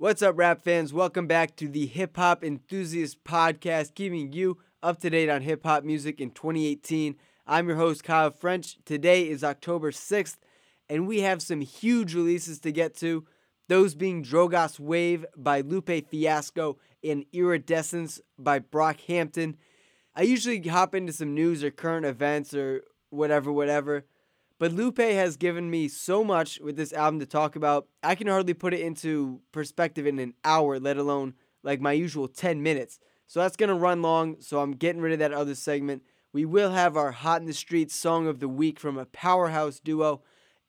What's up, rap fans? Welcome back to the Hip Hop Enthusiast Podcast, keeping you up to date on hip hop music in 2018. I'm your host, Kyle French. Today is October 6th, and we have some huge releases to get to. Those being Drogas Wave by Lupe Fiasco and Iridescence by Brockhampton. I usually hop into some news or current events or whatever, whatever. But Lupe has given me so much with this album to talk about. I can hardly put it into perspective in an hour, let alone like my usual 10 minutes. So that's going to run long, so I'm getting rid of that other segment. We will have our Hot in the Streets song of the week from a powerhouse duo,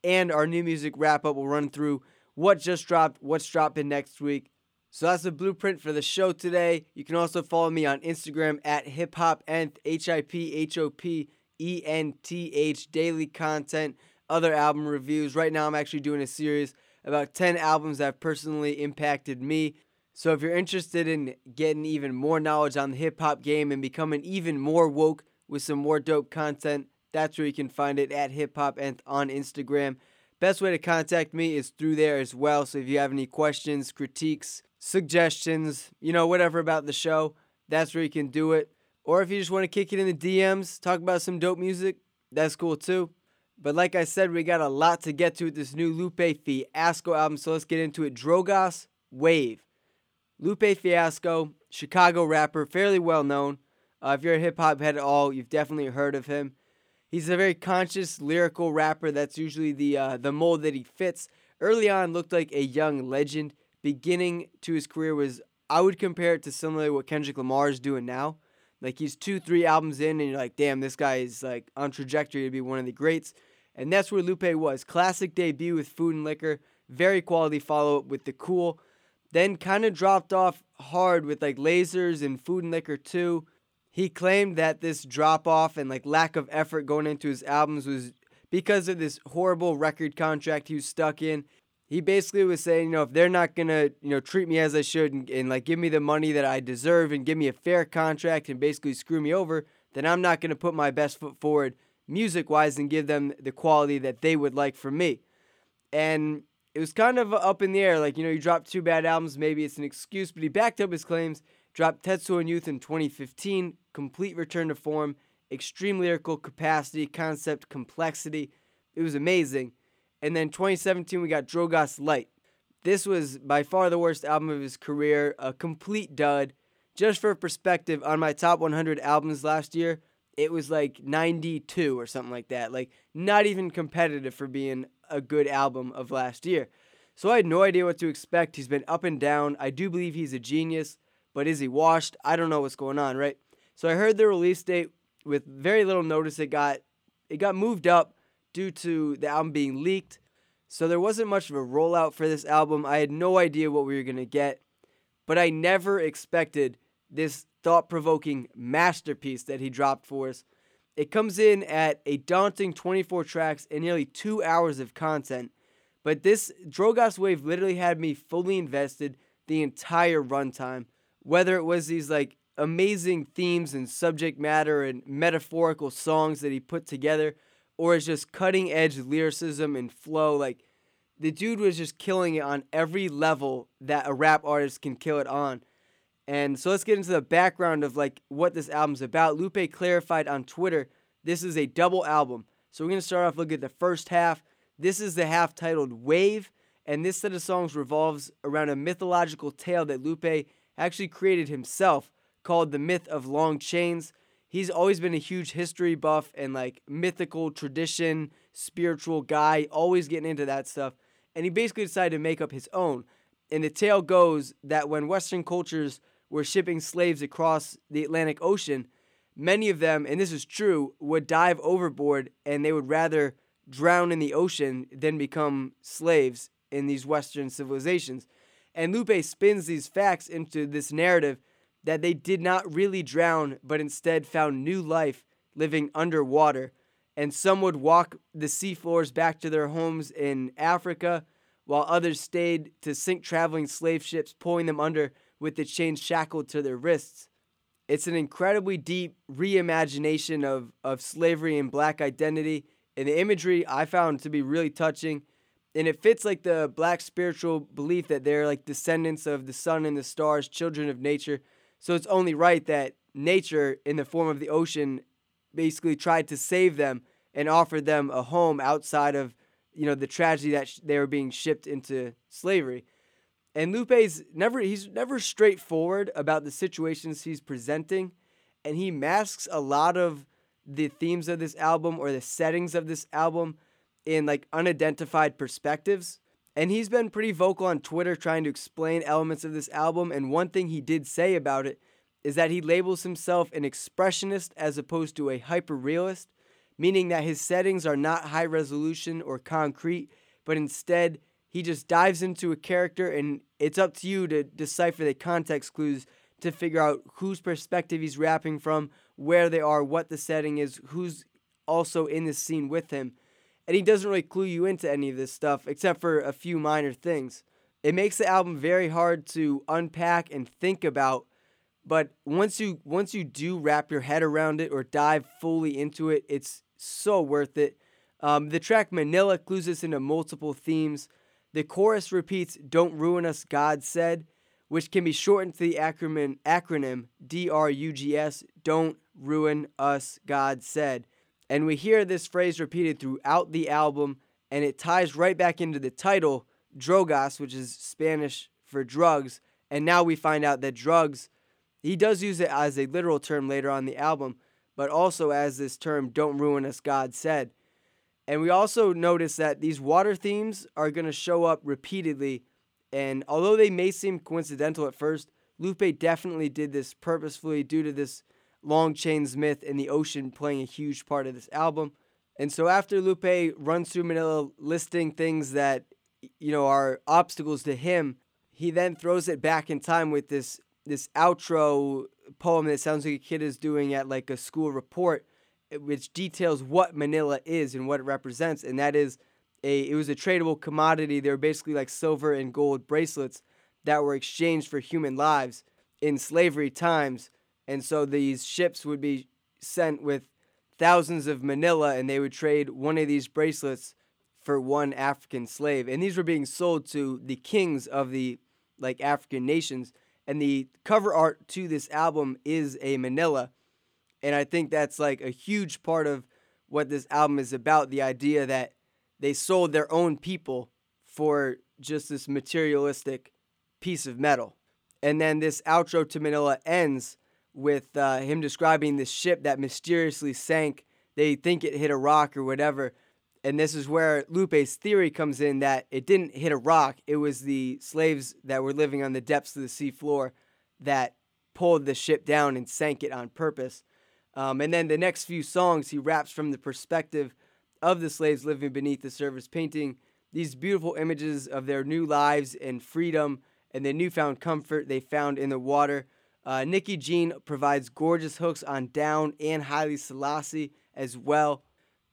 and our new music wrap up will run through what just dropped, what's dropping next week. So that's the blueprint for the show today. You can also follow me on Instagram at hip hop H I P H O P E N T H, daily content, other album reviews. Right now, I'm actually doing a series about 10 albums that have personally impacted me. So if you're interested in getting even more knowledge on the hip hop game and becoming even more woke with some more dope content, that's where you can find it at hip hop and on Instagram. Best way to contact me is through there as well. So if you have any questions, critiques, suggestions, you know, whatever about the show, that's where you can do it. Or if you just want to kick it in the DMs, talk about some dope music, that's cool too. But like I said, we got a lot to get to with this new Lupe Fiasco album, so let's get into it. Drogas Wave. Lupe Fiasco, Chicago rapper, fairly well known. Uh, if you're a hip hop head at all, you've definitely heard of him. He's a very conscious, lyrical rapper. That's usually the uh, the mold that he fits. Early on, looked like a young legend. Beginning to his career was, I would compare it to similarly what Kendrick Lamar is doing now. Like he's two, three albums in, and you're like, damn, this guy is like on trajectory to be one of the greats. And that's where Lupe was. Classic debut with Food and Liquor, very quality follow up with the Cool. Then kind of dropped off hard with like Lasers and Food and Liquor 2. He claimed that this drop off and like lack of effort going into his albums was because of this horrible record contract he was stuck in he basically was saying, you know, if they're not gonna, you know, treat me as I should and, and, like give me the money that I deserve and give me a fair contract and basically screw me over, then I'm not gonna put my best foot forward music wise and give them the quality that they would like from me. And it was kind of up in the air, like, you know, you dropped two bad albums, maybe it's an excuse, but he backed up his claims, dropped Tetsuo and Youth in 2015, complete return to form, extreme lyrical capacity, concept complexity. It was amazing. And then 2017, we got Drogas Light. This was by far the worst album of his career, a complete dud. Just for perspective, on my top 100 albums last year, it was like 92 or something like that. Like, not even competitive for being a good album of last year. So I had no idea what to expect. He's been up and down. I do believe he's a genius, but is he washed? I don't know what's going on, right? So I heard the release date with very little notice. It got it got moved up due to the album being leaked. So there wasn't much of a rollout for this album. I had no idea what we were going to get, but I never expected this thought provoking masterpiece that he dropped for us. It comes in at a daunting 24 tracks and nearly two hours of content. But this Drogas Wave literally had me fully invested the entire runtime. Whether it was these like amazing themes and subject matter and metaphorical songs that he put together, or is just cutting edge lyricism and flow. Like the dude was just killing it on every level that a rap artist can kill it on. And so let's get into the background of like what this album's about. Lupe clarified on Twitter this is a double album. So we're gonna start off looking at the first half. This is the half titled Wave, and this set of songs revolves around a mythological tale that Lupe actually created himself called The Myth of Long Chains he's always been a huge history buff and like mythical tradition, spiritual guy, always getting into that stuff. And he basically decided to make up his own. And the tale goes that when Western cultures were shipping slaves across the Atlantic Ocean, many of them, and this is true, would dive overboard and they would rather drown in the ocean than become slaves in these Western civilizations. And Lupe spins these facts into this narrative that they did not really drown, but instead found new life living underwater. And some would walk the seafloors back to their homes in Africa, while others stayed to sink traveling slave ships, pulling them under with the chains shackled to their wrists. It's an incredibly deep reimagination of, of slavery and black identity. And the imagery I found to be really touching. and it fits like the black spiritual belief that they're like descendants of the sun and the stars, children of nature. So it's only right that nature, in the form of the ocean, basically tried to save them and offered them a home outside of you know the tragedy that sh- they were being shipped into slavery. And Lupe's never he's never straightforward about the situations he's presenting, and he masks a lot of the themes of this album or the settings of this album in like unidentified perspectives. And he's been pretty vocal on Twitter trying to explain elements of this album. And one thing he did say about it is that he labels himself an expressionist as opposed to a hyperrealist, meaning that his settings are not high resolution or concrete, but instead he just dives into a character and it's up to you to decipher the context clues to figure out whose perspective he's rapping from, where they are, what the setting is, who's also in the scene with him and he doesn't really clue you into any of this stuff except for a few minor things. It makes the album very hard to unpack and think about, but once you once you do wrap your head around it or dive fully into it, it's so worth it. Um, the track Manilla clues us into multiple themes. The chorus repeats "Don't ruin us," God said, which can be shortened to the acronym acronym DRUGS. Don't ruin us, God said. And we hear this phrase repeated throughout the album, and it ties right back into the title, Drogas, which is Spanish for drugs. And now we find out that drugs, he does use it as a literal term later on the album, but also as this term, don't ruin us, God said. And we also notice that these water themes are going to show up repeatedly. And although they may seem coincidental at first, Lupe definitely did this purposefully due to this Long Chains Myth and the ocean playing a huge part of this album. And so after Lupe runs through Manilla listing things that you know are obstacles to him, he then throws it back in time with this this outro poem that sounds like a kid is doing at like a school report which details what Manilla is and what it represents and that is a it was a tradable commodity. They were basically like silver and gold bracelets that were exchanged for human lives in slavery times and so these ships would be sent with thousands of manilla and they would trade one of these bracelets for one African slave. And these were being sold to the kings of the like African nations. And the cover art to this album is a manilla. And I think that's like a huge part of what this album is about the idea that they sold their own people for just this materialistic piece of metal. And then this outro to Manilla ends with uh, him describing this ship that mysteriously sank. They think it hit a rock or whatever. And this is where Lupe's theory comes in that it didn't hit a rock. It was the slaves that were living on the depths of the seafloor that pulled the ship down and sank it on purpose. Um, and then the next few songs, he raps from the perspective of the slaves living beneath the surface, painting these beautiful images of their new lives and freedom and the newfound comfort they found in the water. Uh, Nikki Jean provides gorgeous hooks on Down and Haile Selassie as well.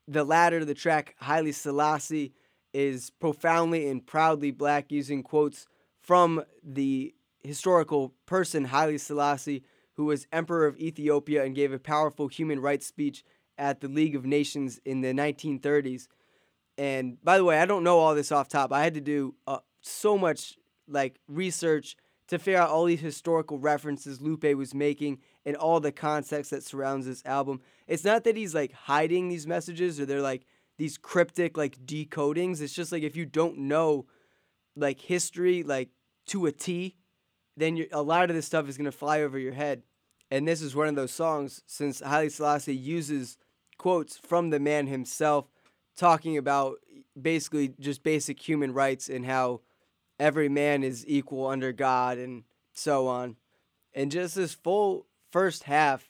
The latter, the track Haile Selassie, is profoundly and proudly black, using quotes from the historical person Haile Selassie, who was Emperor of Ethiopia and gave a powerful human rights speech at the League of Nations in the 1930s. And by the way, I don't know all this off top. I had to do uh, so much like research to figure out all these historical references Lupe was making and all the context that surrounds this album. It's not that he's like hiding these messages or they're like these cryptic like decodings. It's just like if you don't know like history like to a T, then a lot of this stuff is gonna fly over your head. And this is one of those songs since Haile Selassie uses quotes from the man himself talking about basically just basic human rights and how every man is equal under God and so on. And just this full first half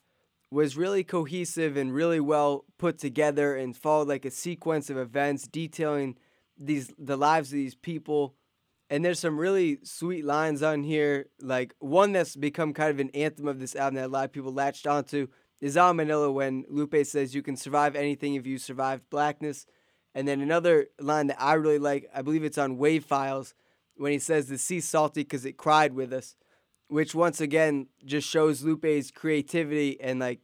was really cohesive and really well put together and followed like a sequence of events detailing these the lives of these people. And there's some really sweet lines on here. Like one that's become kind of an anthem of this album that a lot of people latched onto is on Manilla when Lupe says you can survive anything if you survive blackness. And then another line that I really like, I believe it's on WAV Files, when he says the sea's salty because it cried with us, which once again just shows Lupe's creativity and like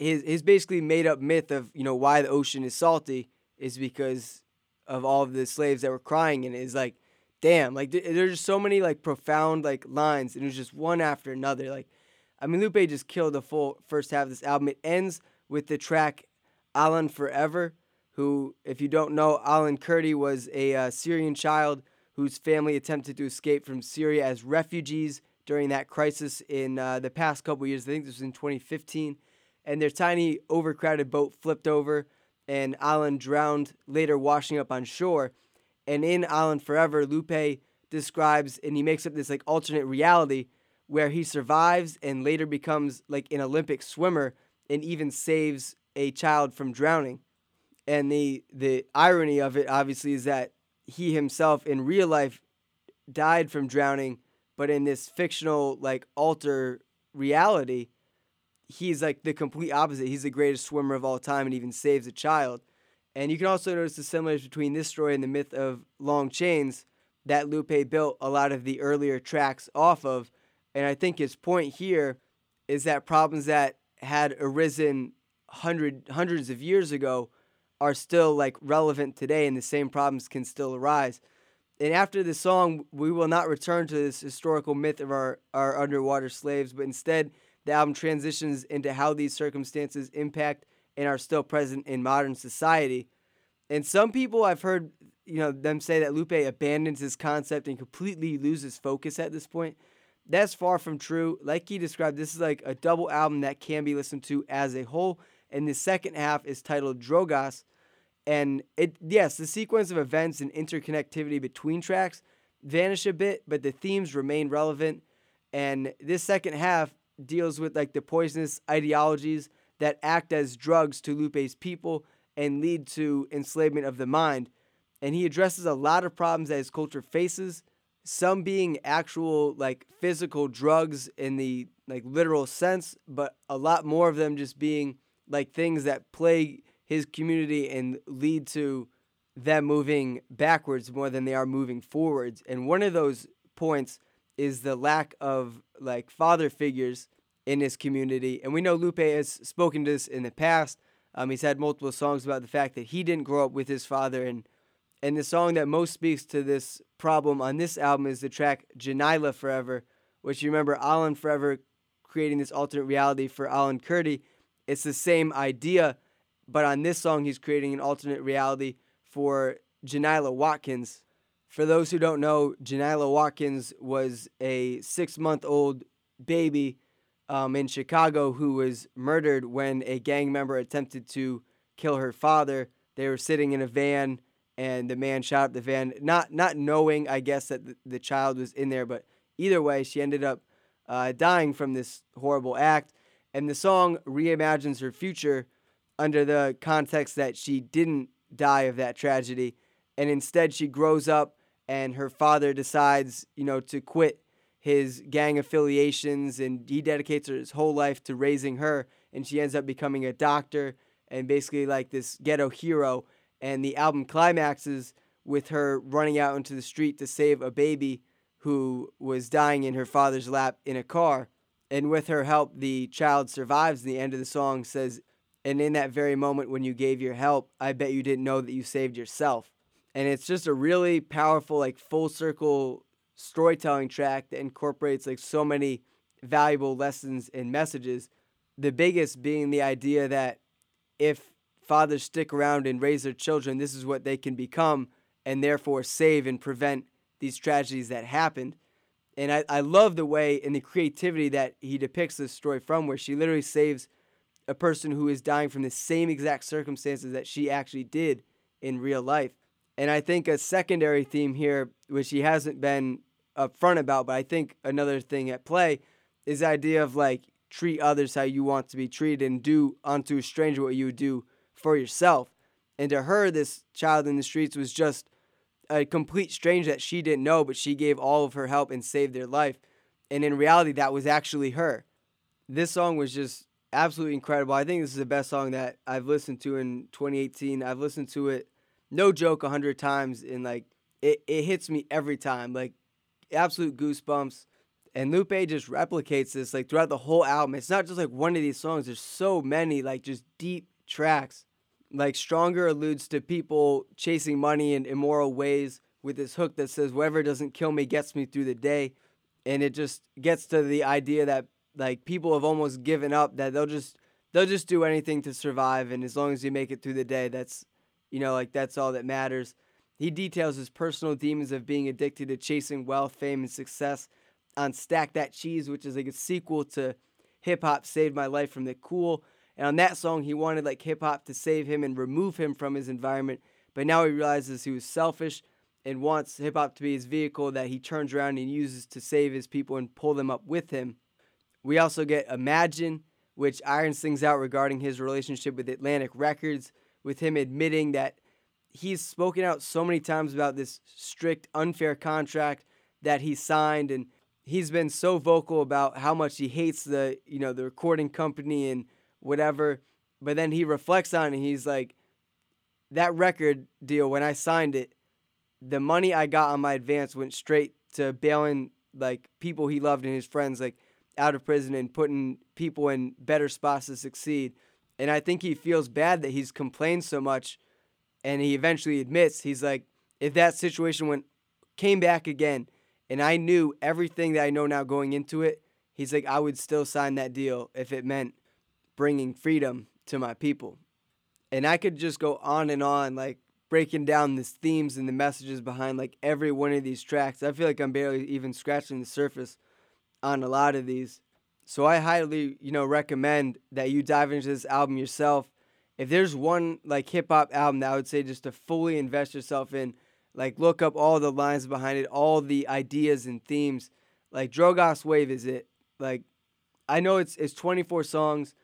his his basically made up myth of you know why the ocean is salty is because of all of the slaves that were crying and is like damn like there's just so many like profound like lines and it was just one after another like i mean lupe just killed the full first half of this album. It ends with the track alan forever who if you don't know alan kurdi was a uh, syrian child whose family attempted to escape from syria as refugees during that crisis in uh, the past couple years i think this was in 2015 and their tiny overcrowded boat flipped over and Alan drowned, later washing up on shore. And in Alan Forever, Lupe describes and he makes up this like alternate reality where he survives and later becomes like an Olympic swimmer and even saves a child from drowning. And the the irony of it obviously is that he himself in real life died from drowning, but in this fictional like alter reality, he's like the complete opposite. He's the greatest swimmer of all time and even saves a child. And you can also notice the similarities between this story and the myth of Long Chains that Lupe built a lot of the earlier tracks off of. And I think his point here is that problems that had arisen hundred hundreds of years ago are still like relevant today and the same problems can still arise. And after the song, we will not return to this historical myth of our, our underwater slaves, but instead the album transitions into how these circumstances impact and are still present in modern society. And some people I've heard, you know, them say that Lupe abandons his concept and completely loses focus at this point. That's far from true. Like he described, this is like a double album that can be listened to as a whole. And the second half is titled Drogas. And it yes, the sequence of events and interconnectivity between tracks vanish a bit, but the themes remain relevant. And this second half deals with like the poisonous ideologies that act as drugs to Lupe's people and lead to enslavement of the mind. And he addresses a lot of problems that his culture faces, some being actual like physical drugs in the like literal sense, but a lot more of them just being like things that plague his community and lead to them moving backwards more than they are moving forwards. And one of those points is the lack of like father figures in his community. And we know Lupe has spoken to this in the past. Um, he's had multiple songs about the fact that he didn't grow up with his father. And, and the song that most speaks to this problem on this album is the track Jonylah Forever, which you remember Alan Forever creating this alternate reality for Alan Kurdi. It's the same idea, but on this song, he's creating an alternate reality for Jonylah Watkins, for those who don't know, Jonylah Watkins was a six month old baby um, in Chicago who was murdered when a gang member attempted to kill her father. They were sitting in a van and the man shot up the van, not, not knowing, I guess, that the, the child was in there. But either way, she ended up uh, dying from this horrible act. And the song reimagines her future under the context that she didn't die of that tragedy. And instead, she grows up and her father decides, you know, to quit his gang affiliations and he dedicates his whole life to raising her. And she ends up becoming a doctor and basically like this ghetto hero. And the album climaxes with her running out into the street to save a baby who was dying in her father's lap in a car and with her help the child survives And the end of the song says and in that very moment when you gave your help i bet you didn't know that you saved yourself. And it's just a really powerful like full circle storytelling track that incorporates like so many valuable lessons and messages. The biggest being the idea that if fathers stick around and raise their children this is what they can become and therefore save and prevent these tragedies that happened and I, I love the way and the creativity that he depicts this story from where she literally saves a person who is dying from the same exact circumstances that she actually did in real life and I think a secondary theme here, which he hasn't been upfront about, but I think another thing at play is the idea of like treat others how you want to be treated and do unto a stranger what you would do for yourself. And to her, this child in the streets was just a complete stranger that she didn't know, but she gave all of her help and saved their life. And in reality, that was actually her. This song was just absolutely incredible. I think this is the best song that I've listened to in 2018. I've listened to it no joke, a hundred times, and like it, it hits me every time, like absolute goosebumps. And Lupe just replicates this like throughout the whole album. It's not just like one of these songs. There's so many like just deep tracks. Like Stronger alludes to people chasing money in immoral ways with this hook that says, whoever doesn't kill me gets me through the day. And it just gets to the idea that like people have almost given up that they'll just they'll just do anything to survive and as long as you make it through the day that's you know like that's all that matters he details his personal demons of being addicted to chasing wealth fame and success on stack that cheese which is like a sequel to hip hop saved my life from the cool and on that song he wanted like hip hop to save him and remove him from his environment. But now he realizes he was selfish and wants hip hop to be his vehicle that he turns around and uses to save his people and pull them up with him. We also get Imagine, which irons things out regarding his relationship with Atlantic Records, with him admitting that he's spoken out so many times about this strict, unfair contract that he signed, and he's been so vocal about how much he hates the, you know, the recording company and whatever. But then he reflects on it, and he's like, that record deal when I signed it, the money I got on my advance went straight to bailing like people he loved and his friends. Like out of prison and putting people in better spots to succeed. And I think he feels bad that he's complained so much. And he eventually admits he's like, if that situation went came back again, and I knew everything that I know now going into it, he's like, I would still sign that deal if it meant bringing freedom to my people. And I could just go on and on, like breaking down the themes and the messages behind like every one of these tracks. I feel like I'm barely even scratching the surface on a lot of these. So I highly, you know, recommend that you dive into this album yourself. If there's one like hip hop album that I would say just to fully invest yourself in, like look up all the lines behind it, all the ideas and themes. Like Drogas Wave is it. Like I know it's it's 24 songs,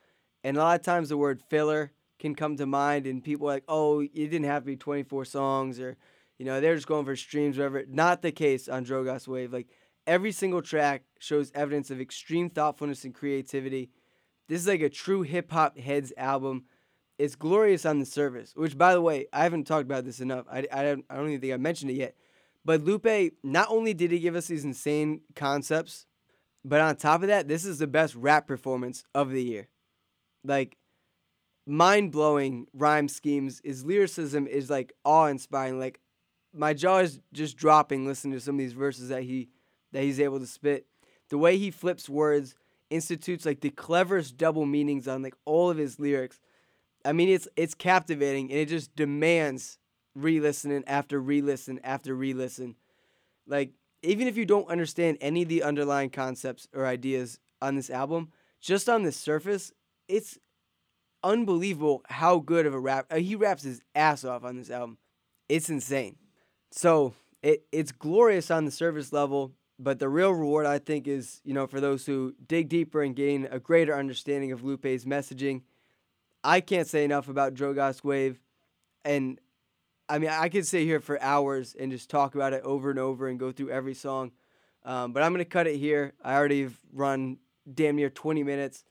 and a lot of times the word filler can come to mind, and people like, oh, it didn't have to be 24 songs, or you know, they're just going for streams, whatever. Not the case on Drogas Wave. Like Every single track shows evidence of extreme thoughtfulness and creativity. This is like a true hip hop heads album. It's glorious on the surface, which, by the way, I haven't talked about this enough. I, I, don't, I don't even think I mentioned it yet. But Lupe, not only did he give us these insane concepts, but on top of that, this is the best rap performance of the year. Like, mind blowing rhyme schemes. His lyricism is like awe inspiring. Like, my jaw is just dropping listening to some of these verses that he that he's able to spit. The way he flips words, institutes like the cleverest double meanings on like all of his lyrics. I mean, it's it's captivating and it just demands re-listening after re-listen after re-listen. Like even if you don't understand any of the underlying concepts or ideas on this album, just on the surface, it's unbelievable how good of a rap uh, he raps his ass off on this album. It's insane. So it it's glorious on the surface level. But the real reward, I think, is you know for those who dig deeper and gain a greater understanding of Lupe's messaging. I can't say enough about Drogas Wave, and I mean I could sit here for hours and just talk about it over and over and go through every song. Um, but I'm gonna cut it here. I already have run damn near 20 minutes.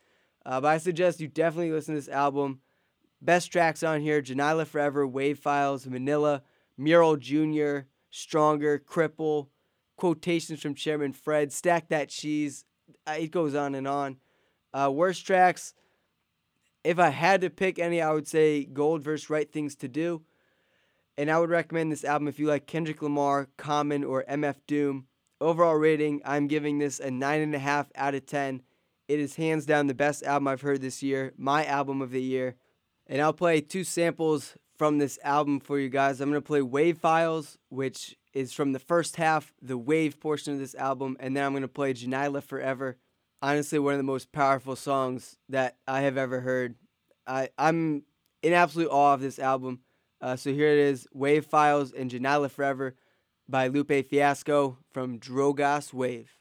Uh, but I suggest you definitely listen to this album. Best tracks on here: Jonylah Forever, WAV Files, Manilla, Mural Junior, Stronger, Cripple quotations from Chairman Fred. Stack that cheese. Uh, it goes on and on. Uh, worst tracks. If I had to pick any, I would say Gold versus Right Things to Do. And I would recommend this album if you like Kendrick Lamar, Common, or MF Doom. Overall rating, I'm giving this a 9.5 out of 10. It is hands down the best album I've heard this year, my album of the year. And I'll play two samples from this album for you guys. I'm going to play WAV Files, which is from the first half, the wave portion of this album, and then I'm gonna play Jonylah Forever. Honestly, one of the most powerful songs that I have ever heard. I, I'm in absolute awe of this album. Uh, so here it is WAV Files and Jonylah Forever by Lupe Fiasco from Drogas Wave.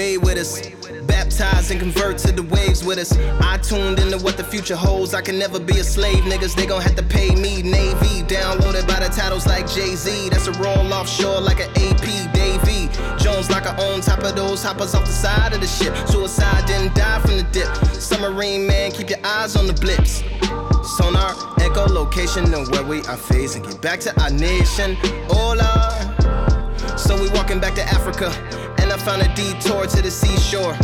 Wave with us baptized and convert to the waves with us. I tuned into what the future holds. I can never be a slave, niggas. They gon' have to pay me. Navy, downloaded by the titles like Jay Z. That's a roll offshore like an AP. Davy Jones like I own top of those hoppers off the side of the ship. Suicide didn't die from the dip. Submarine man, keep your eyes on the blips. Sonar, echo location, and where we are facing. Get back to our nation. Hola. So we walking back to Africa found a detour to the seashore.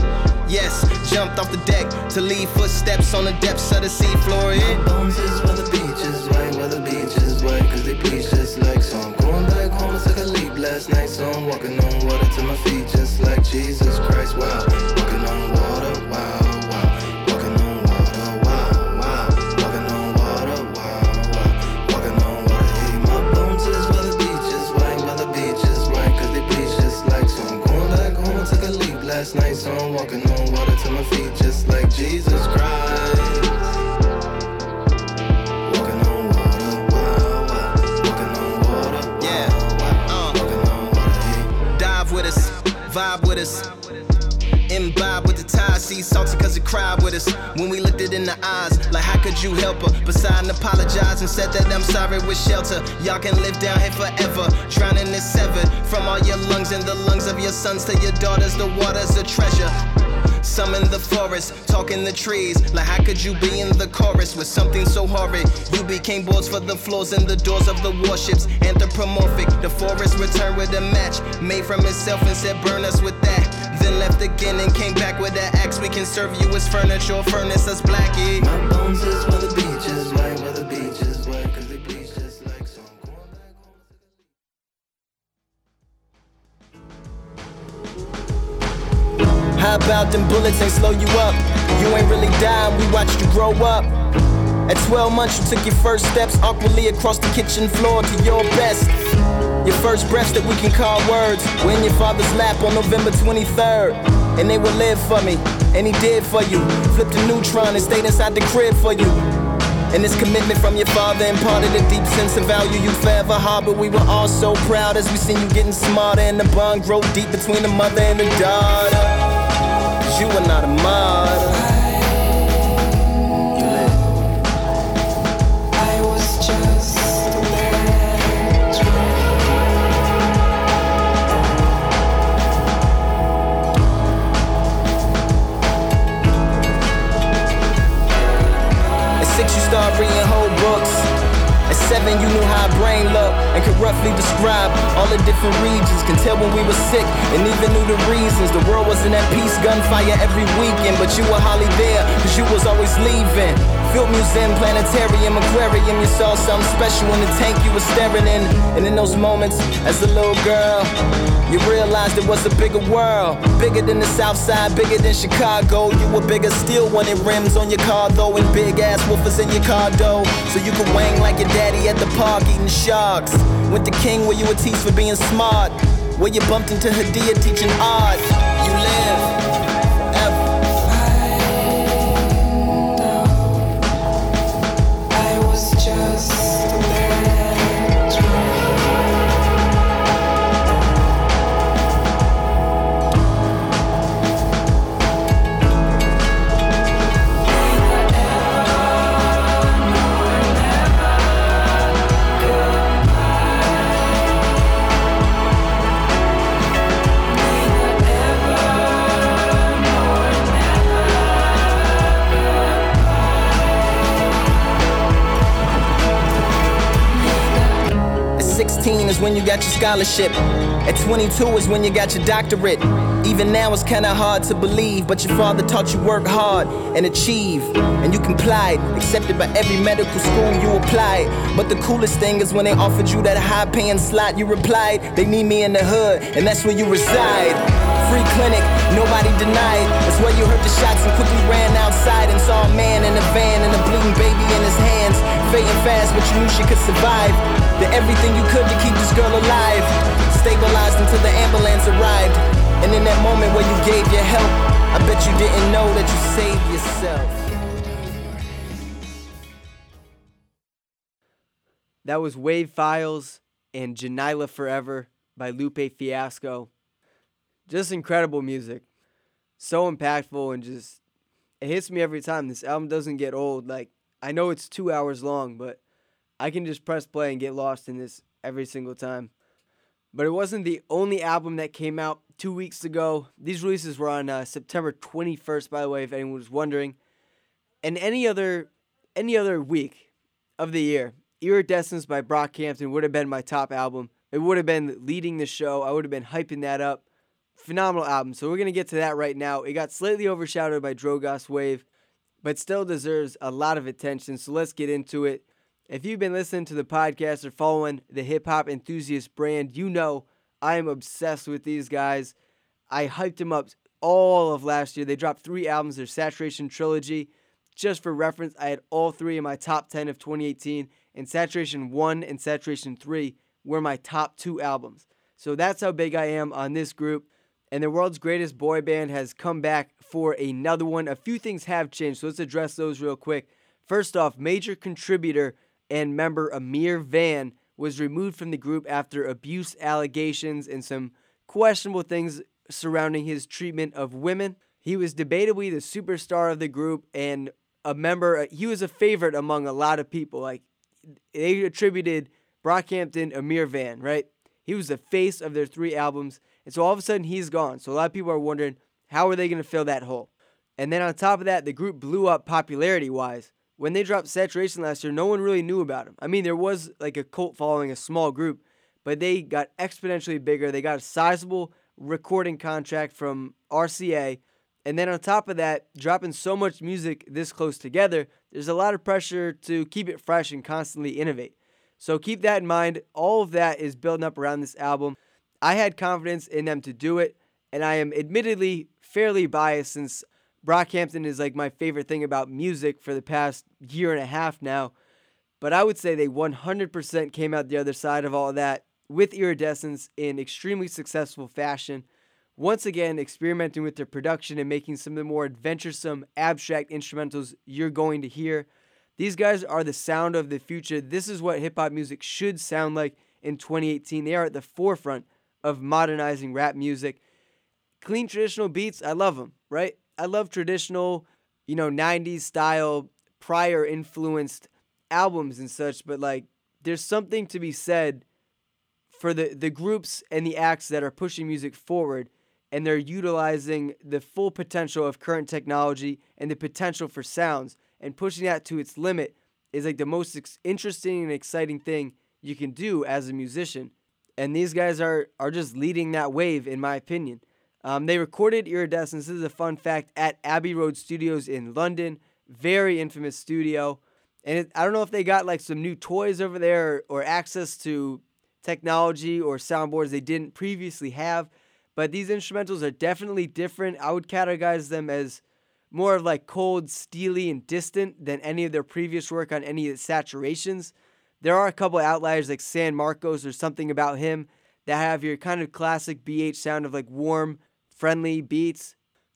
Yes, jumped off the deck to leave footsteps on the depths of the seafloor. Yeah. Bones is where the beach is right, where the beach is white, cause they bleach just like so. I'm going back home, I took a leap last night, so I'm walking on water to my feet just like Jesus Christ. Wow, with us. Imbibe with the tide, see salty cause it cried with us. When we looked it in the eyes, like how could you help her? Beside apologize and said that I'm sorry with shelter. Y'all can live down here forever. Drowning is severed from all your lungs and the lungs of your sons to your daughters. The water's a treasure. Some in the forest, talking the trees. Like, how could you be in the chorus with something so horrid? You became boards for the floors and the doors of the warships. Anthropomorphic, the forest returned with a match made from itself and said, Burn us with that. Then left again and came back with that axe. We can serve you as furniture, furnace us blackie. My bones is the How about them bullets ain't slow you up? You ain't really dying, we watched you grow up. At 12 months, you took your first steps awkwardly across the kitchen floor to your best. Your first breaths that we can call words were in your father's lap on November 23rd. And they would live for me, and he did for you. Flipped a neutron and stayed inside the crib for you. And this commitment from your father imparted a deep sense of value you forever harbor. We were all so proud as we seen you getting smarter and the bond grow deep between the mother and the daughter you are not a model. six, you start reading whole books At seven, you knew how brain looked and could roughly describe all the different regions. Can tell when we were sick and even knew the reasons. The world wasn't at peace, gunfire every weekend, but you were hardly there, cause you was always leaving. Field museum, planetarium, aquarium, you saw something special in the tank you were staring in. And in those moments, as a little girl, you realized it was a bigger world. Bigger than the South Side, bigger than Chicago. You were bigger still when it rims on your car, though, and big ass woofers in your car, though. So you could wang like your daddy at the park eating sharks. Went to King where you were teased for being smart. Where you bumped into Hadiya teaching art. You live. Scholarship. At 22 is when you got your doctorate. Even now it's kinda hard to believe, but your father taught you work hard and achieve. And you complied, accepted by every medical school you applied. But the coolest thing is when they offered you that high paying slot, you replied, they need me in the hood, and that's where you reside. Free clinic, nobody denied. That's where you heard the shots and quickly ran outside and saw a man in a van and a bleeding baby in his hands. Fading fast, but you knew she could survive. Did everything you could to keep this girl alive. Stabilized until the ambulance arrived. And in that moment where you gave your help, I bet you didn't know that you saved yourself. That was WAV Files and Jonylah Forever by Lupe Fiasco. Just incredible music. So impactful and just it hits me every time. This album doesn't get old. Like I know it's 2 hours long, but I can just press play and get lost in this every single time. But it wasn't the only album that came out two weeks ago. These releases were on uh, September 21st, by the way, if anyone was wondering. And any other any other week of the year, Iridescence by Brockhampton would have been my top album. It would have been leading the show. I would have been hyping that up phenomenal album. So we're gonna get to that right now. It got slightly overshadowed by Drogas Wave, but still deserves a lot of attention. So let's get into it. If you've been listening to the podcast or following the hip hop enthusiast brand, you know I am obsessed with these guys. I hyped them up all of last year. They dropped three albums, their Saturation Trilogy. Just for reference, I had all three in my top 10 of 2018, and Saturation 1 and Saturation 3 were my top two albums. So that's how big I am on this group. And the world's greatest boy band has come back for another one. A few things have changed, so let's address those real quick. First off, major contributor and member Ameer Vann was removed from the group after abuse allegations and some questionable things surrounding his treatment of women. He was debatably the superstar of the group and a member, uh, he was a favorite among a lot of people. Like, they attributed Brockhampton Ameer Vann, right? He was the face of their three albums. And so all of a sudden he's gone. So a lot of people are wondering how are they going to fill that hole? And then on top of that, the group blew up popularity wise. When they dropped Saturation last year, no one really knew about them. I mean, there was like a cult following, a small group, but they got exponentially bigger. They got a sizable recording contract from RCA. And then on top of that, dropping so much music this close together, there's a lot of pressure to keep it fresh and constantly innovate. So keep that in mind. All of that is building up around this album. I had confidence in them to do it, and I am admittedly fairly biased since Brockhampton is like my favorite thing about music for the past year and a half now. But I would say they 100% came out the other side of all of that with Iridescence in extremely successful fashion. Once again, experimenting with their production and making some of the more adventuresome, abstract instrumentals you're going to hear. These guys are the sound of the future. This is what hip hop music should sound like in 2018. They are at the forefront of modernizing rap music. Clean traditional beats, I love them, right? I love traditional, you know, 90s style, prior influenced albums and such, but like there's something to be said for the, the groups and the acts that are pushing music forward and they're utilizing the full potential of current technology and the potential for sounds and pushing that to its limit is like the most ex- interesting and exciting thing you can do as a musician. And these guys are are just leading that wave, in my opinion. Um, they recorded Iridescence. This is a fun fact at Abbey Road Studios in London, very infamous studio. And it, I don't know if they got like some new toys over there or, or access to technology or soundboards they didn't previously have. But these instrumentals are definitely different. I would categorize them as more of like cold, steely, and distant than any of their previous work on any of the saturations. There are a couple outliers like San Marcos or something about him that have your kind of classic BH sound of like warm, friendly beats.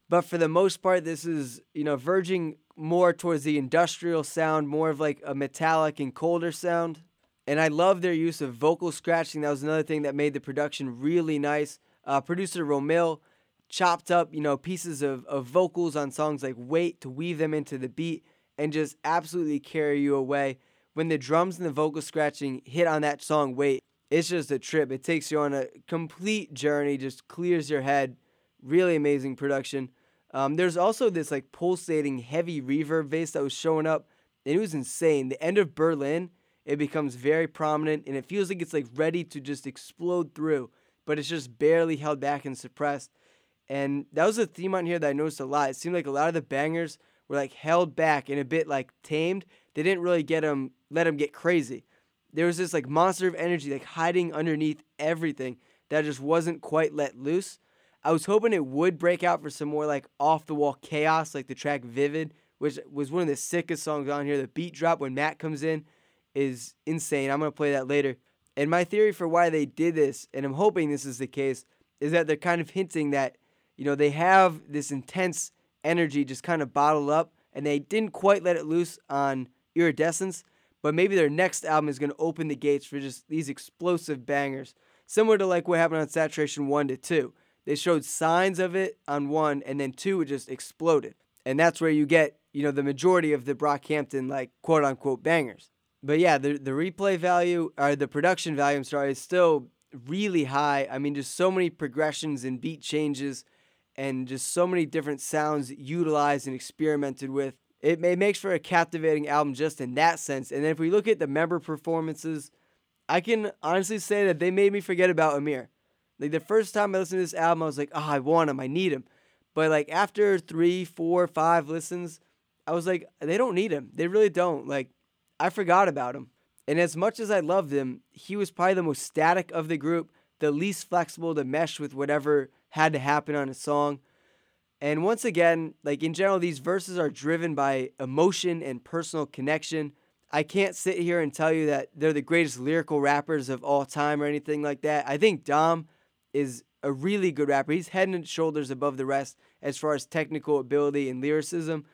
But for the most part, this is, you know, verging more towards the industrial sound, more of like a metallic and colder sound. And I love their use of vocal scratching. That was another thing that made the production really nice. Uh, producer Romil chopped up, you know, pieces of, of vocals on songs like Wait to weave them into the beat and just absolutely carry you away. When the drums and the vocal scratching hit on that song Wait, it's just a trip. It takes you on a complete journey, just clears your head. Really amazing production. Um, there's also this like pulsating heavy reverb bass that was showing up, and it was insane. The end of Berlin, it becomes very prominent, and it feels like it's like ready to just explode through, but it's just barely held back and suppressed. And that was a theme on here that I noticed a lot. It seemed like a lot of the bangers were like held back and a bit like tamed. They didn't really get them, let them get crazy. There was this like monster of energy like hiding underneath everything that just wasn't quite let loose. I was hoping it would break out for some more like off the wall chaos, like the track Vivid, which was one of the sickest songs on here. The beat drop when Matt comes in is insane. I'm going to play that later. And my theory for why they did this, and I'm hoping this is the case, is that they're kind of hinting that, you know, they have this intense energy just kind of bottled up and they didn't quite let it loose on Iridescence, but maybe their next album is going to open the gates for just these explosive bangers, similar to like what happened on Saturation 1 to 2 they showed signs of it on one, and then two, it just exploded. And that's where you get, you know, the majority of the Brockhampton, like, quote unquote, bangers. But yeah, the, the replay value, or the production value, I'm sorry, is still really high. I mean, just so many progressions and beat changes, and just so many different sounds utilized and experimented with. It, it makes for a captivating album just in that sense. And then if we look at the member performances, I can honestly say that they made me forget about Ameer Like the first time I listened to this album, I was like, oh, I want him, I need him. But like after three, four, five listens, I was like, they don't need him. They really don't. Like, I forgot about him. And as much as I loved him, he was probably the most static of the group, the least flexible to mesh with whatever had to happen on a song. And once again, like in general, these verses are driven by emotion and personal connection. I can't sit here and tell you that they're the greatest lyrical rappers of all time or anything like that. I think Dom is a really good rapper. He's head and shoulders above the rest as far as technical ability and lyricism.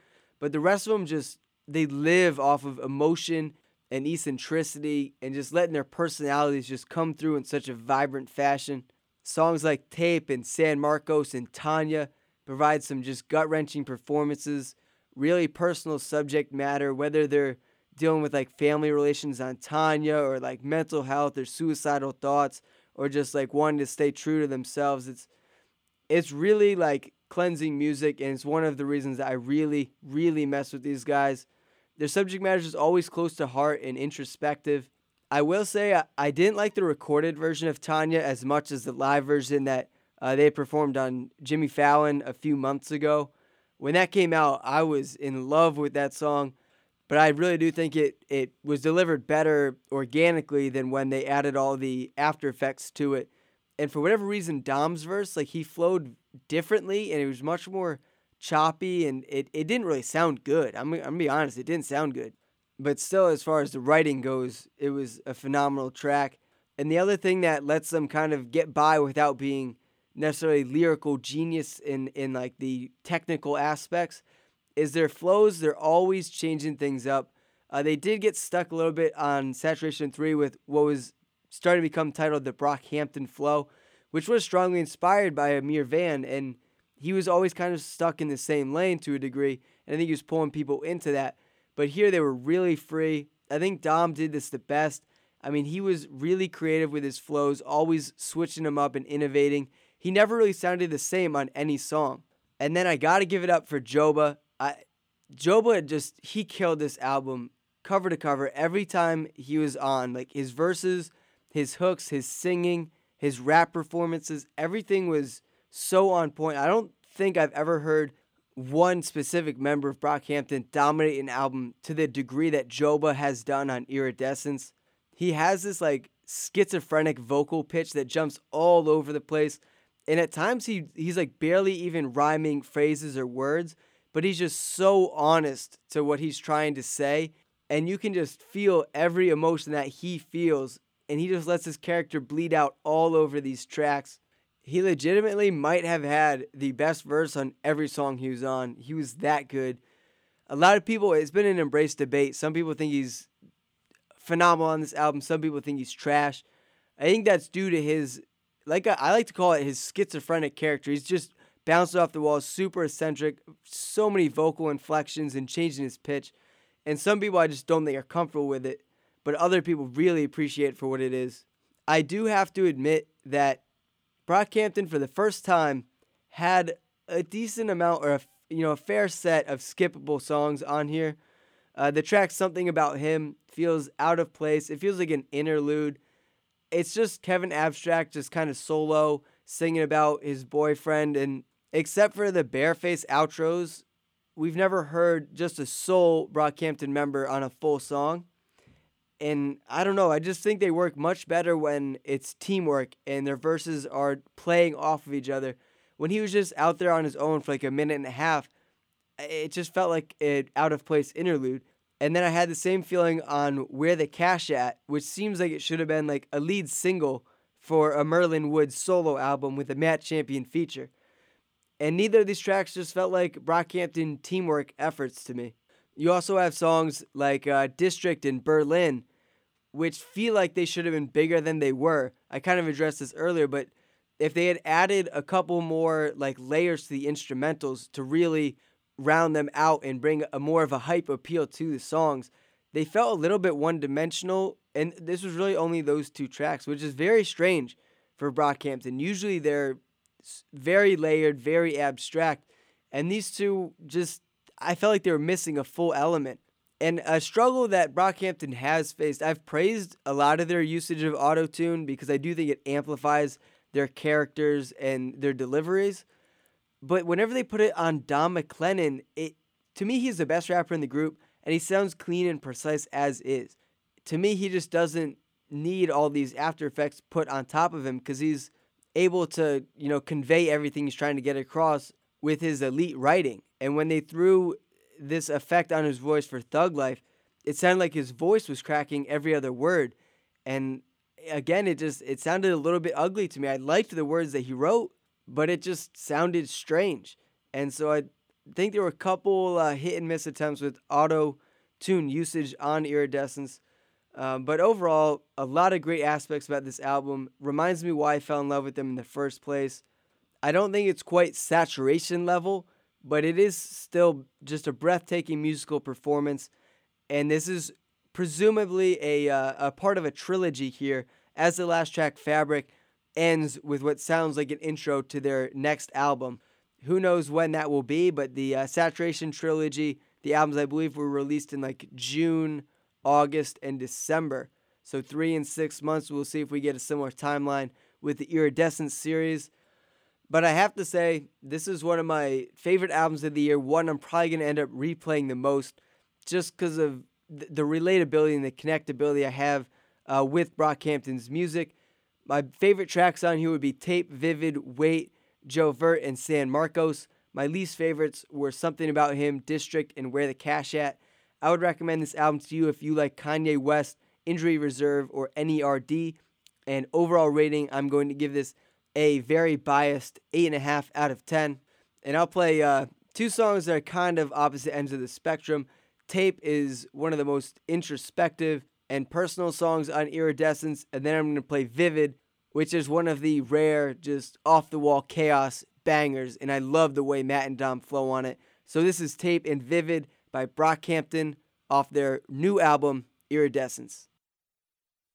But the rest of them just, they live off of emotion and eccentricity and just letting their personalities just come through in such a vibrant fashion. Songs like Tape and San Marcos and Tonya provide some just gut wrenching performances, really personal subject matter, whether they're dealing with like family relations on Tonya or like mental health or suicidal thoughts or just like wanting to stay true to themselves. It's it's really like cleansing music and it's one of the reasons that I really, really mess with these guys. Their subject matter is always close to heart and introspective. I will say I, I didn't like the recorded version of Tonya as much as the live version that uh, they performed on Jimmy Fallon a few months ago. When that came out, I was in love with that song, but I really do think it, it was delivered better organically than when they added all the after effects to it. And for whatever reason, Dom's verse, like he flowed differently and it was much more choppy and it, it didn't really sound good. I'm, I'm gonna be honest, it didn't sound good. But still, as far as the writing goes, it was a phenomenal track. And the other thing that lets them kind of get by without being necessarily lyrical genius in in like the technical aspects is their flows they're always changing things up. Uh, they did get stuck a little bit on saturation 3 with what was starting to become titled the brockhampton flow which was strongly inspired by Ameer Vann and he was always kind of stuck in the same lane to a degree and i think he was pulling people into that. But here they were really free. I think dom did this the best. I mean he was really creative with his flows always switching them up and innovating. He never really sounded the same on any song. And then I got to give it up for Joba. I, Joba just, he killed this album cover to cover every time he was on. Like his verses, his hooks, his singing, his rap performances, everything was so on point. I don't think I've ever heard one specific member of Brockhampton dominate an album to the degree that Joba has done on Iridescence. He has this like schizophrenic vocal pitch that jumps all over the place and at times he he's like barely even rhyming phrases or words, but he's just so honest to what he's trying to say, and you can just feel every emotion that he feels, and he just lets his character bleed out all over these tracks. He legitimately might have had the best verse on every song he was on. He was that good. A lot of people, it's been an embrace debate. Some people think he's phenomenal on this album. Some people think he's trash. I think that's due to his like I, like to call it his schizophrenic character. He's just bouncing off the walls, super eccentric, so many vocal inflections and changing his pitch. And some people I just don't think are comfortable with it, but other people really appreciate for what it is. I do have to admit that Brockhampton, for the first time, had a decent amount or a you know a fair set of skippable songs on here. Uh, the track "Something About Him" feels out of place. It feels like an interlude it's just Kevin Abstract just kind of solo singing about his boyfriend and except for the Bearface outros, we've never heard just a sole Brockhampton member on a full song. And I don't know, I just think they work much better when it's teamwork and their verses are playing off of each other. When he was just out there on his own for like a minute and a half, it just felt like an out of place interlude. And then I had the same feeling on Where the Cash At, which seems like it should have been like a lead single for a Merlyn Wood's solo album with a Matt Champion feature. And neither of these tracks just felt like Brockhampton teamwork efforts to me. You also have songs like uh, District and Berlin, which feel like they should have been bigger than they were. I kind of addressed this earlier, but if they had added a couple more like layers to the instrumentals to really round them out and bring a more of a hype appeal to the songs. They felt a little bit one dimensional, and this was really only those two tracks, which is very strange for Brockhampton. Usually they're very layered, very abstract, and these two just, I felt like they were missing a full element. And a struggle that Brockhampton has faced, I've praised a lot of their usage of autotune because I do think it amplifies their characters and their deliveries. But whenever they put it on Dom McLennon, it to me he's the best rapper in the group and he sounds clean and precise as is. To me he just doesn't need all these after effects put on top of him cuz he's able to, you know, convey everything he's trying to get across with his elite writing. And when they threw this effect on his voice for Thug Life, it sounded like his voice was cracking every other word. And again, it just it sounded a little bit ugly to me. I liked the words that he wrote, but it just sounded strange. And so I think there were a couple uh, hit and miss attempts with auto tune usage on Iridescence. Um, but overall, a lot of great aspects about this album. Reminds me why I fell in love with them in the first place. I don't think it's quite saturation level, but it is still just a breathtaking musical performance. And this is presumably a, uh, a part of a trilogy here, as the last track, Fabric, ends with what sounds like an intro to their next album. Who knows when that will be, but the uh, Saturation trilogy, the albums I believe were released in like June, August, and December. So three and six months, we'll see if we get a similar timeline with the Iridescent series. But I have to say, this is one of my favorite albums of the year. One I'm probably going to end up replaying the most just because of the relatability and the connectability I have uh, with Brockhampton's music. My favorite tracks on here would be Tape, Vivid, Weight, Joe Vert, and San Marcos. My least favorites were Something About Him, District, and Where the Cash At. I would recommend this album to you if you like Kanye West, Injury Reserve, or NERD. And overall rating, I'm going to give this a very biased 8.5 out of 10. And I'll play uh, two songs that are kind of opposite ends of the spectrum. Tape is one of the most introspective and personal songs on Iridescence. And then I'm going to play Vivid, which is one of the rare, just off the wall chaos bangers. And I love the way Matt and Dom flow on it. So this is Tape and Vivid by Brockhampton off their new album, Iridescence.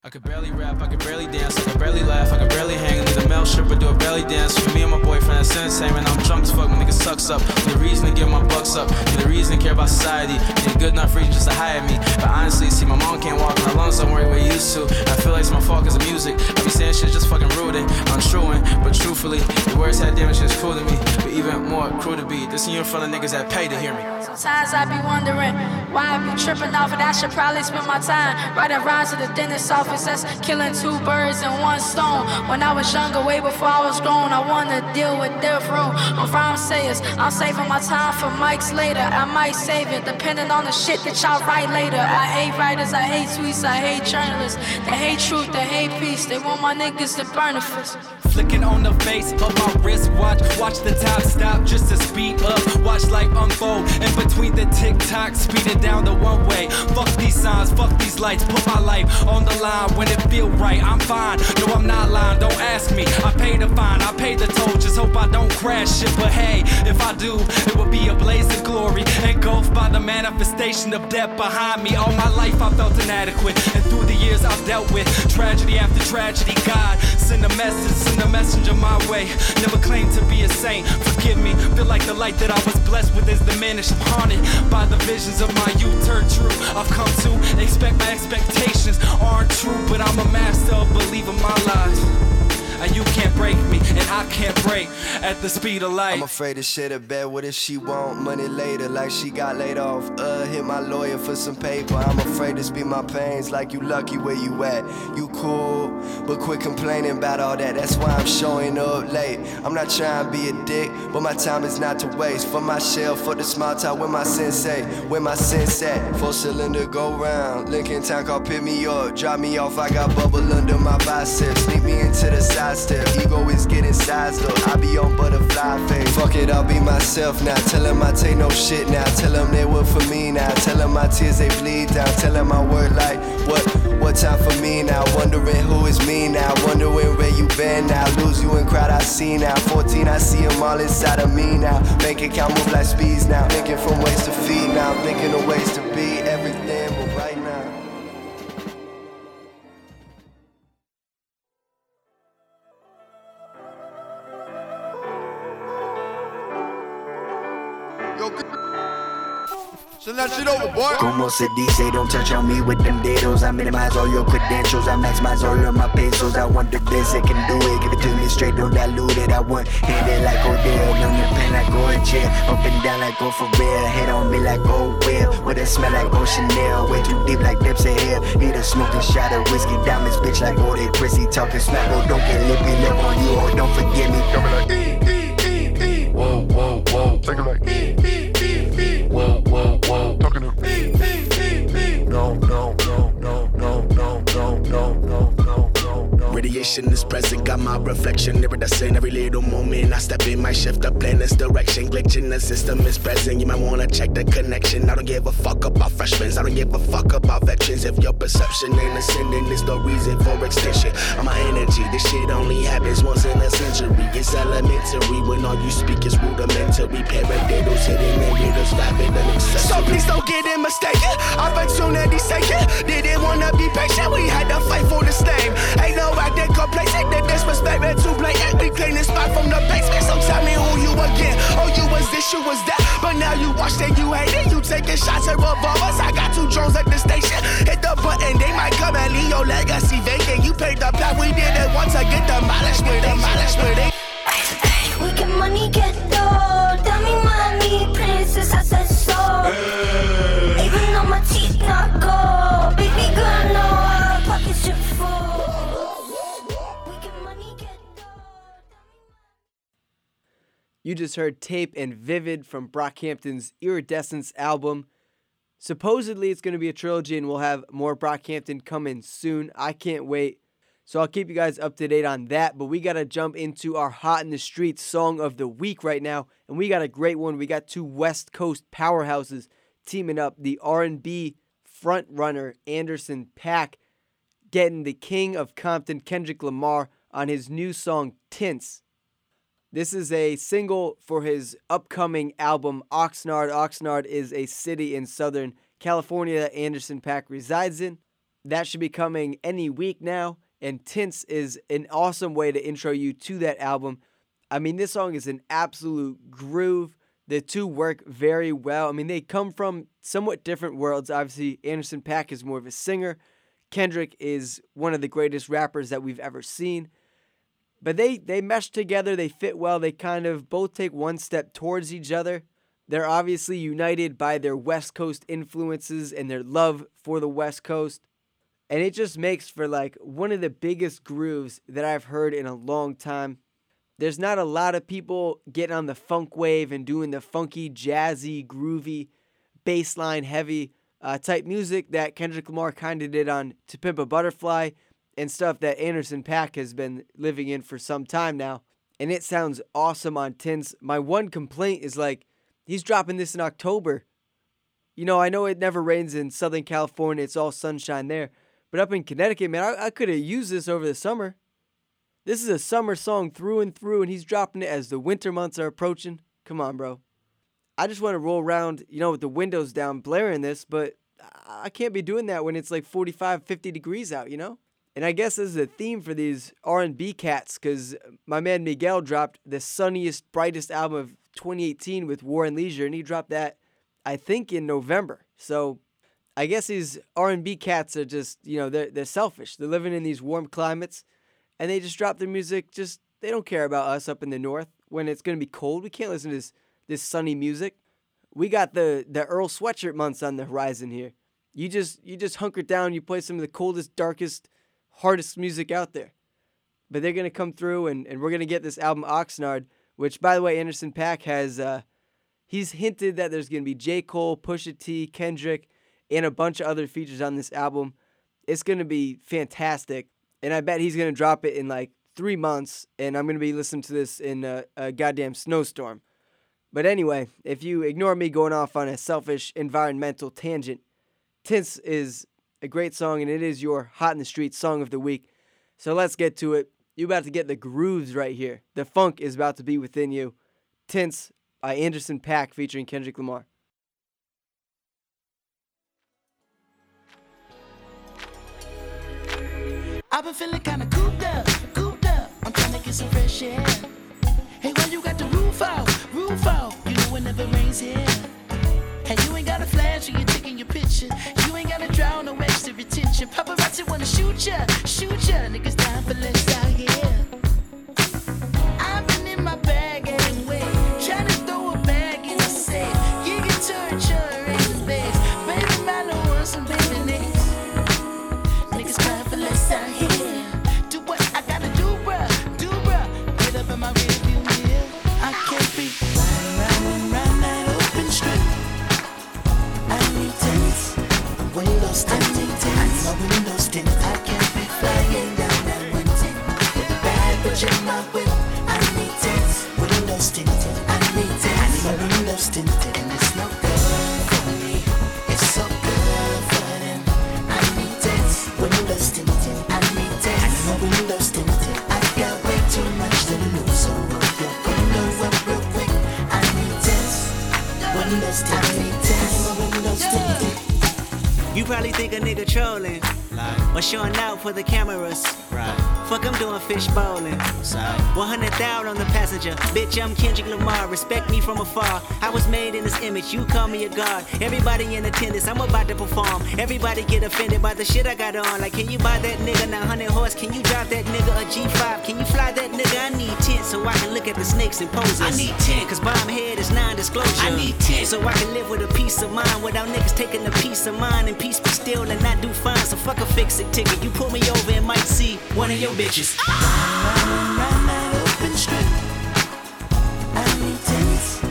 I could barely rap, I could barely dance, I could barely laugh, I could barely hang. Need a male stripper, do a belly dance. For me and my boyfriend, that's insane. When I'm drunk as fuck, nigga sucks up. Need a reason to get my bucks up. Need a reason to care about society. Need a good enough reason just to hire me. But honestly, see, my mom can't walk my lungs don't somewhere where used to. I feel like it's my fault cause of music. I be saying shit just fucking rude and untrueing. But truthfully, the words had damage is cool to me. But even more cruel to be. This in you in front of niggas that pay to hear me. Sometimes I be wondering why I be tripping off it. I should probably spend my time writing rhymes to the dentist's office. Killing two birds in one stone. When I was younger, way before I was grown, I wanna deal with death row of rhyme sayers. I'm saving my time for mics later. I might save it, depending on the shit that y'all write later. I hate writers, I hate tweets, I hate journalists. They hate truth, they hate peace. They want my niggas to burn the fist. Flicking on the face of my wristwatch. Watch the time stop just to speed up. Watch life unfold in between the tick tock, speeding down the one way. Fuck these signs, fuck these lights. Put my life on the line when it feel right. I'm fine. No, I'm not lying. Don't ask me. I pay the fine. I pay the toll. Just hope I don't crash it. But hey, if I do, it will be a blaze of glory. Manifestation of death behind me. All my life I felt inadequate. And through the years I've dealt with tragedy after tragedy. God, send a message, send a messenger my way. Never claimed to be a saint. Forgive me. Feel like the light that I was blessed with is diminished. I'm haunted by the visions of my youth turned true. I've come to expect my expectations aren't true, but I'm a master of believing my lies. And you can't break me, and I can't break at the speed of light. I'm afraid to shit a bed. What if she want money later? Like she got laid off. Uh, hit my lawyer for some paper. I'm afraid to speak my pains. Like you lucky where you at. You cool, but quit complaining about all that. That's why I'm showing up late. I'm not trying to be a dick, but my time is not to waste. For my shell, for the small talk with my sensei. Where my sense at? Four cylinder go round. Lincoln Town car pick me up. Drop me off. I got bubble under my biceps. Sneak me into the side step. Ego is getting sized up. I be on butterfly face. Fuck it, I'll be myself now. Tell them I take no shit now. Tell them they work for me now. Tell them my tears they bleed down. Tell them I work like what? What time for me now? Wondering who is me now. Wondering where you been now. Lose you in crowd I see now. 14, I see them all inside of me now. Make it count, move like speeds now. Thinking from ways to feed now. Thinking of ways to be that shit over, boy. Como se dice, don't touch on me with them dedos. I minimize all your credentials. I maximize all of my pesos. I want the best that can do it. Give it to me straight, don't dilute it. I want handed like Odell. Numb the pain like go in jail. Up and down like go for real. Head on me like go well. What it smell like go Chanel. Way too deep like dips in hell. Need a smoking shot of whiskey. Diamonds, bitch, like all they Chrissy. Talking smack, oh, don't get lippy. Lip on you, or don't forget me. Coming like, ee, ee, ee, ee. Whoa, whoa, whoa. Take it like, ee, ee, no, no, no no. Is present, got my reflection iridescent every little moment. I step in, might shift the planet's direction. Glitch in the system is present. You might wanna check the connection. I don't give a fuck about freshmen. I don't give a fuck about veterans. If your perception ain't ascending, it's the reason for extension of my energy. This shit only happens once in a century. It's elementary when all you speak is rudimentary. Paradiddles hidden and riddles vapid and. So please don't get it mistaken. Opportunity's taken. Didn't wanna be patient. We had to fight for this thing. Ain't no complacent. The disrespect been too blatant. We clean the spot from the basement. So tell me who you again. Oh, you was this, you was that. But now you watched it, you hate it. You taking shots at revolvers. I got two drones at the station. Hit the button, they might come and leave your legacy vacant. You paid the price. We did it once to get demolished with demolished with it. We get money, get dough. Tell me money, princess, I said so. Even though my teeth not gold, You just heard Tape and Vivid from Brockhampton's Iridescence album. Supposedly, it's going to be a trilogy and we'll have more Brockhampton coming soon. I can't wait. So I'll keep you guys up to date on that. But we got to jump into our Hot in the Streets song of the week right now. And we got a great one. We got two West Coast powerhouses teaming up. The R&B front runner Anderson .Paak getting the king of Compton, Kendrick Lamar, on his new song Tints. This is a single for his upcoming album Oxnard. Oxnard is a city in Southern California that Anderson .Paak resides in. That should be coming any week now. And Tints is an awesome way to intro you to that album. I mean, this song is an absolute groove. The two work very well. I mean, they come from somewhat different worlds. Obviously, Anderson .Paak is more of a singer. Kendrick is one of the greatest rappers that we've ever seen but they they mesh together they fit well they kind of both take one step towards each other. They're obviously united by their west coast influences and their love for the west coast. And it just makes for like one of the biggest grooves that i've heard in a long time. There's not a lot of people getting on the funk wave and doing the funky jazzy groovy bassline heavy uh, type music that kendrick lamar kind of did on to pimp a butterfly and stuff that Anderson .Paak has been living in for some time now. And it sounds awesome on tints. My one complaint is like, he's dropping this in October. You know, I know it never rains in Southern California, it's all sunshine there. But up in Connecticut, man, I, I could have used this over the summer. This is a summer song through and through, and he's dropping it as the winter months are approaching. Come on, bro. I just want to roll around, you know, with the windows down, blaring this, but I can't be doing that when it's like 45, 50 degrees out, you know? And I guess this is a theme for these R&B cats because my man Miguel dropped the sunniest, brightest album of 2018 with War and Leisure, and he dropped that, I think, in November. So I guess these R&B cats are just, you know, they're, they're selfish. They're living in these warm climates, and they just drop their music. Just they don't care about us up in the north when it's going to be cold. We can't listen to this this sunny music. We got the the Earl sweatshirt months on the horizon here. You just you just hunker down. You play some of the coldest, darkest hardest music out there. But they're going to come through and, and we're going to get this album Oxnard, which, by the way, Anderson .Paak has, uh, he's hinted that there's going to be J. Cole, Pusha T, Kendrick, and a bunch of other features on this album. It's going to be fantastic. And I bet he's going to drop it in like three months. And I'm going to be listening to this in a, a goddamn snowstorm. But anyway, if you ignore me going off on a selfish environmental tangent, Tints is a great song, and it is your Hot in the Street song of the week. So let's get to it. You're about to get the grooves right here. The funk is about to be within you. Tints by Anderson .Paak featuring Kendrick Lamar. I've been feeling kinda cooped up, cooped up. I'm trying to get some fresh air. Hey, why you got the roof out, roof out? You know it never rains here. And you ain't got a flash, you're taking your picture. You ain't gotta draw no extra attention. Paparazzi wanna shoot ya, shoot ya. Niggas dying for less out here. I need. I need. I need my tinted. And it's no good for me. It's so good for them. I need tinted. I need. I need my tinted. I got way too much to lose. So real quick. I need tinted. I need. You probably think a nigga trolling. Or showing out for the cameras. Right. Fuck, I'm doing fish bowling. 100,000 on the passenger. Bitch, I'm Kendrick Lamar. Respect me from afar. I was made in this image. You call me a god. Everybody in attendance. I'm about to perform. Everybody get offended by the shit I got on. Like, can you buy that nigga 900 horse? Can you drive that nigga a G5? Can you fly that nigga? I need 10 so I can look at the snakes and poses. I need 10 cause bomb head is non-disclosure. I need 10 so I can live with a peace of mind without niggas taking a piece of mind and peace be still and not do fine. So fuck a fix it ticket. You pull me over and might see one of your bitches. Round that open strip. I need tents.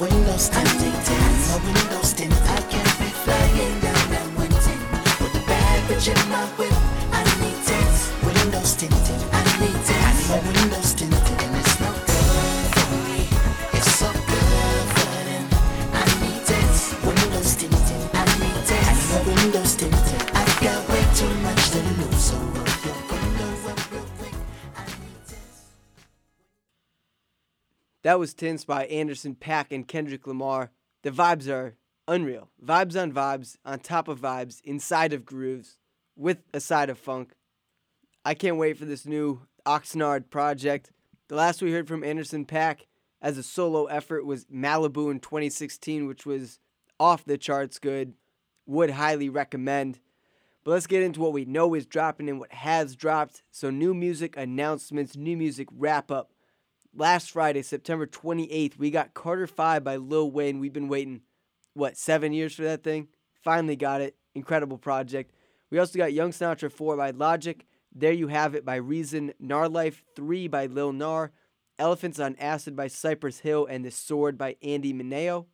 Windows tinted. My windows tinted. I can't be flying down that tent. With a bad bitch in my whip. That was Tints by Anderson .Paak and Kendrick Lamar. The vibes are unreal. Vibes on vibes, on top of vibes, inside of grooves, with a side of funk. I can't wait for this new Oxnard project. The last we heard from Anderson .Paak as a solo effort was Malibu in 2016, which was off the charts good. Would highly recommend. But let's get into what we know is dropping and what has dropped. So, new music announcements, new music wrap up last Friday, September 28th, we got Carter 5 by Lil Wayne. We've been waiting, what, seven years for that thing? Finally got it. Incredible project. We also got Young Sinatra 4 by Logic. There You Have It by Reason. Nar Life 3 by Lil Nar. Elephants on Acid by Cypress Hill. And The Sword by Andy Mineo.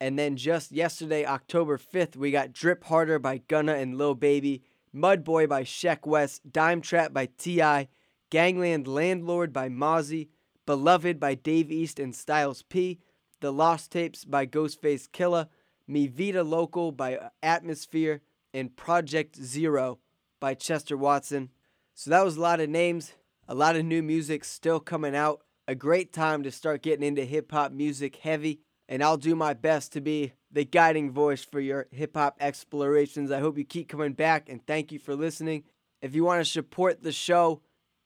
And then just yesterday, October 5th, we got Drip Harder by Gunna and Lil Baby. Mud Boy by Sheck Wes. Dime Trap by T.I. Gangland Landlord by Mozzy. Beloved by Dave East and Styles P, The Lost Tapes by Ghostface Killah, Mi Vida Local by Atmosphere, and Project Zero by Chester Watson. So that was a lot of names, a lot of new music still coming out. A great time to start getting into hip hop music heavy, and I'll do my best to be the guiding voice for your hip hop explorations. I hope you keep coming back, and thank you for listening. If you want to support the show,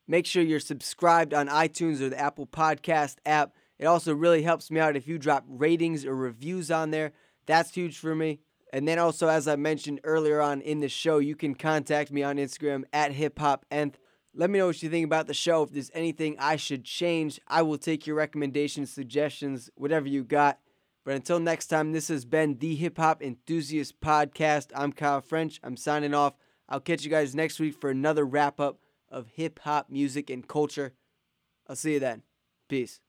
Make sure you're subscribed on iTunes or the Apple Podcast app. It also really helps me out if you drop ratings or reviews on there. That's huge for me. And then also, as I mentioned earlier on in the show, you can contact me on Instagram at hiphopnth. Let me know what you think about the show. If there's anything I should change, I will take your recommendations, suggestions, whatever you got. But until next time, this has been the Hip Hop Enthusiast Podcast. I'm Kyle French. I'm signing off. I'll catch you guys next week for another wrap up of hip hop music and culture. I'll see you then. Peace.